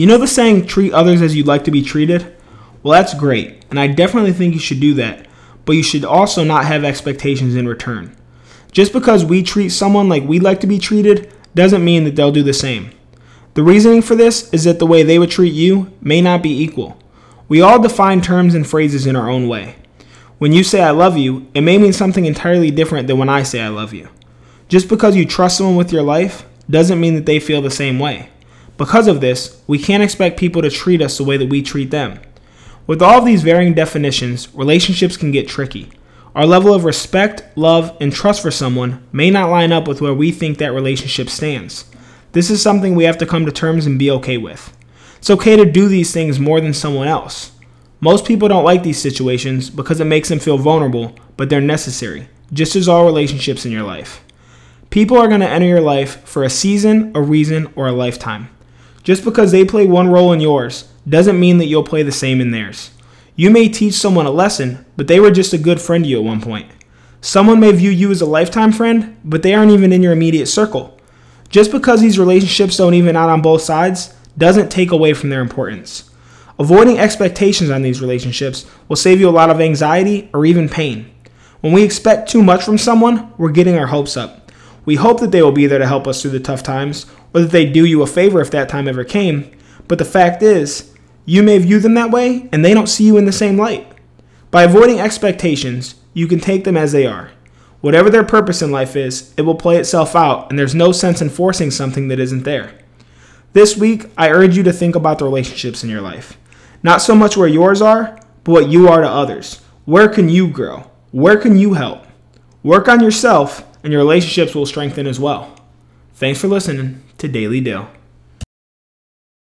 You know the saying, treat others as you'd like to be treated? Well, that's great, and I definitely think you should do that, but you should also not have expectations in return. Just because we treat someone like we'd like to be treated doesn't mean that they'll do the same. The reasoning for this is that the way they would treat you may not be equal. We all define terms and phrases in our own way. When you say I love you, it may mean something entirely different than when I say I love you. Just because you trust someone with your life doesn't mean that they feel the same way. Because of this, we can't expect people to treat us the way that we treat them. With all of these varying definitions, relationships can get tricky. Our level of respect, love, and trust for someone may not line up with where we think that relationship stands. This is something we have to come to terms and be okay with. It's okay to do these things more than someone else. Most people don't like these situations because it makes them feel vulnerable, but they're necessary, just as all relationships in your life. People are going to enter your life for a season, a reason, or a lifetime. Just because they play one role in yours doesn't mean that you'll play the same in theirs. You may teach someone a lesson, but they were just a good friend to you at one point. Someone may view you as a lifetime friend, but they aren't even in your immediate circle. Just because these relationships don't even out on both sides doesn't take away from their importance. Avoiding expectations on these relationships will save you a lot of anxiety or even pain. When we expect too much from someone, we're getting our hopes up. We hope that they will be there to help us through the tough times, or that they do you a favor if that time ever came, but the fact is, you may view them that way and they don't see you in the same light. By avoiding expectations, you can take them as they are. Whatever their purpose in life is, it will play itself out, and there's no sense in forcing something that isn't there. This week, I urge you to think about the relationships in your life. Not so much where yours are, but what you are to others. Where can you grow? Where can you help? Work on yourself, and your relationships will strengthen as well. Thanks for listening to Daily Dill.